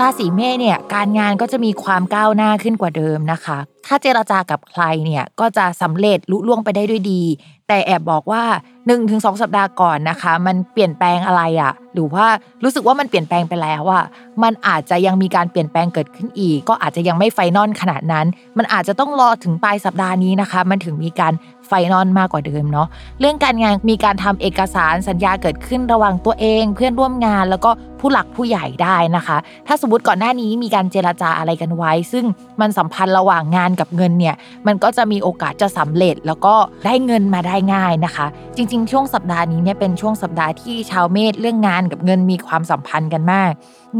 ราศีเมษเนี่ยการงานก็จะมีความก้าวหน้าขึ้นกว่าเดิมนะคะ ถ้าเจรจากับใครเนี่ยก็จะสำเร็จลุล่วงไปได้ด้วยดี แต่แอบบอกว่า 1-2 สัปดาห์ก่อนนะคะ มันเปลี่ยนแปลงอะไรอะ่ะ หรือว่ารู้สึกว่ามันเปลี่ยนแปลงไปแล้วว่ามันอาจจะยังมีการเปลี่ยนแปลงเกิดขึ้นอีก ก็อาจจะยังไม่ไฟนอลขนาดนั้น มันอาจจะต้องรอถึงปลายสัปดาห์นี้นะคะ มันถึงมีการ ไฟนอลมากกว่าเดิมเนาะเรื่องการงานมีการทำเอกสารสัญญาเกิดขึ้นระหว่างตัวเอง เพื่อนร่วมงานแล้วก็ผู้หลักผู้ใหญ่ได้นะคะ ถ้าสมมติก่อนหน้านี้มีการเจรจาอะไรกันไว้ ซึ่งมันสัมพันธ์ระหว่างงานกับเงินเนี่ยมันก็จะมีโอกาสจะสำเร็จแล้วก็ได้เงินมาได้ง่ายนะคะ จริง ๆ ช่วงสัปดาห์นี้เนี่ยเป็นช่วงสัปดาห์ที่ชาวเมษเรื่องงานกับเงินมีความสัมพันธ์กันมาก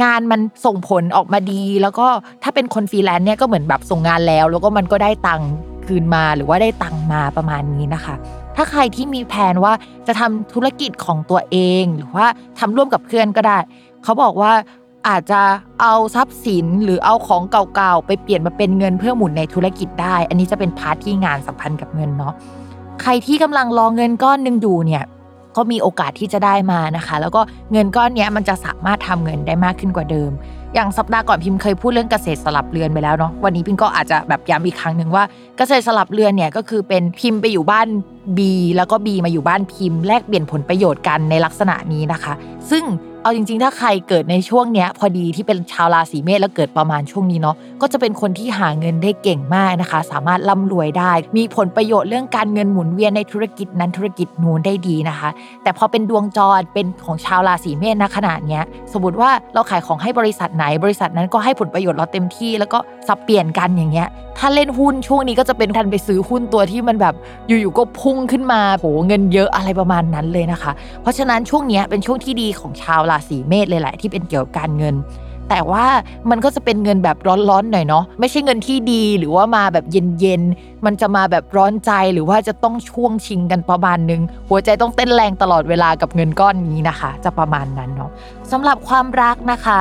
งานมันส่งผลออกมาดี แล้วก็ถ้าเป็นคนฟรีแลนซ์เนี่ยก็เหมือนแบบส่งงานแล้ว แล้วก็มันก็ได้ตังค์ คืนมาหรือว่าได้ตังค์มาประมาณนี้นะคะ ถ้าใครที่มีแผนว่าจะทำธุรกิจของตัวเอง หรือว่าทำร่วมกับเพื่อนก็ได้ เขาบอกว่าอาจจะเอาทรัพย์สินหรือเอาของเก่าๆไปเปลี่ยนมาเป็นเงินเพื่อหมุนในธุรกิจได้ อันนี้จะเป็น part ที่งานสัมพันธ์กับเงินเนาะใครที่กำลังรอเงินก้อนหนึ่งอยู่เนี่ย ก็มีโอกาสที่จะได้มานะคะ แล้วก็เงินก้อนนี้มันจะสามารถทำเงินได้มากขึ้นกว่าเดิม อย่างสัปดาห์ก่อนพิมพ์เคยพูดเรื่องเกษตรสลับเรือนไปแล้วเนาะวันนี้พิมก็อาจจะแบบย้ำอีกครั้งหนึ่งว่าเกษตรสลับเรือนเนี่ยก็คือเป็นพิมพ์ไปอยู่บ้าน B แล้วก็ B มาอยู่บ้านพิมพ์ แลกเปลี่ยนผลประโยชน์กันในลักษณะนี้นะคะ ซึ่งเอาจริงๆ ถ้าใครเกิดในช่วงเนี้ยพอดีที่เป็นชาวราศีเมษแล้วเกิดประมาณช่วงนี้เนาะก็จะเป็นคนที่หาเงินได้เก่งมากนะคะ สามารถร่ำรวยได้ มีผลประโยชน์เรื่องการเงินหมุนเวียนในธุรกิจนั้นธุรกิจนู้นได้ดีนะคะ แต่พอเป็นดวงจรเป็นของชาวราศีเมษณขนาดเนี้ยสมมติว่าเราขายของให้บริษัทไหน บริษัทนั้นก็ให้ผลประโยชน์เราเต็มที่แล้วก็สับเปลี่ยนกันอย่างเงี้ยถ้าเล่นหุ้นช่วงนี้ก็จะเป็นการไปซื้อหุ้นตัวที่มันแบบอยู่ๆก็พุ่งขึ้นมาโหเงินเยอะอะไรประมาณนั้นเลยนะคะ เพราะฉะนั้นช่วงนี้เป็นช่วงที่ดีของชาวราศีเมษเลยแหละที่เป็นเกี่ยวกับการเงิน แต่ว่ามันก็จะเป็นเงินแบบร้อนๆหน่อยเนาะไม่ใช่เงินที่ดีหรือว่ามาแบบเย็นๆมันจะมาแบบร้อนใจหรือว่าจะต้องช่วงชิงกันประมาณนึง หัวใจต้องเต้นแรงตลอดเวลากับเงินก้อนนี้นะคะ จะประมาณนั้นเนาะสำหรับความรักนะคะ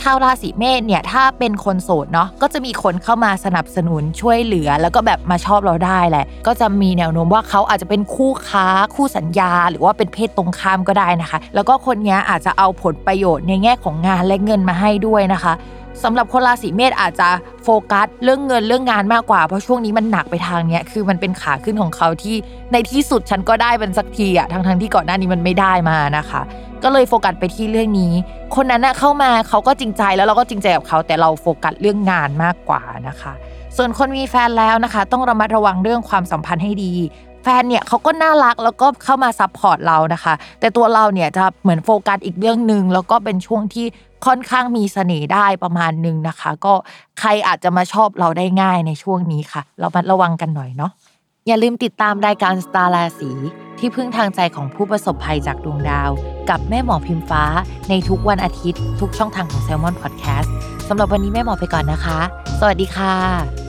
ชาวราศีเมษเนี่ยถ้าเป็นคนโสดเนาะก็จะมีคนเข้ามาสนับสนุนช่วยเหลือ แล้วก็แบบมาชอบเราได้แหละ ก็จะมีแนวโน้มว่าเขาอาจจะเป็นคู่ค้าคู่สัญญา หรือว่าเป็นเพศตรงข้ามก็ได้นะคะ แล้วก็คนนี้อาจจะเอาผลประโยชน์ในแง่ของงานและเงินมาให้ด้วยนะคะสำหรับคนราศีเมษอาจจะโฟกัสเรื่องเงินเรื่องงานมากกว่าเพราะช่วงนี้มันหนักไปทางเนี้ยคือมันเป็นขาขึ้นของเขาที่ในที่สุดฉันก็ได้เป็นสักทีอะทั้งทั้งที่ก่อนหน้านี้มันไม่ได้มานะคะ ก็เลยโฟกัสไปที่เรื่องนี้ คนนั้นเข้ามาเขาก็จริงใจแล้วเราก็จริงใจกับเขาแต่เราโฟกัสเรื่องงานมากกว่านะคะ ส่วนคนมีแฟนแล้วนะคะ ต้องระมัดระวังเรื่องความสัมพันธ์ให้ดีแฟนเนี่ยเขาก็น่ารักแล้วก็เข้ามา support เรานะคะ แต่ตัวเราเนี่ยจะเหมือนโฟกัสอีกเรื่องหนึ่งแล้วก็เป็นช่วงที่ค่อนข้างมีเสน่ห์ได้ประมาณนึงนะคะ ก็ใครอาจจะมาชอบเราได้ง่ายในช่วงนี้ค่ะ เรามาระวังกันหน่อยเนาะ อย่าลืมติดตามรายการสตาร์ราศีที่พึ่งทางใจของผู้ประสบภัยจากดวงดาว กับแม่หมอพิมฟ้า ในทุกวันอาทิตย์ ทุกช่องทางของ s ซ l m o n Podcast สำหรับวันนี้แม่หมอไปก่อนนะคะ สวัสดีค่ะ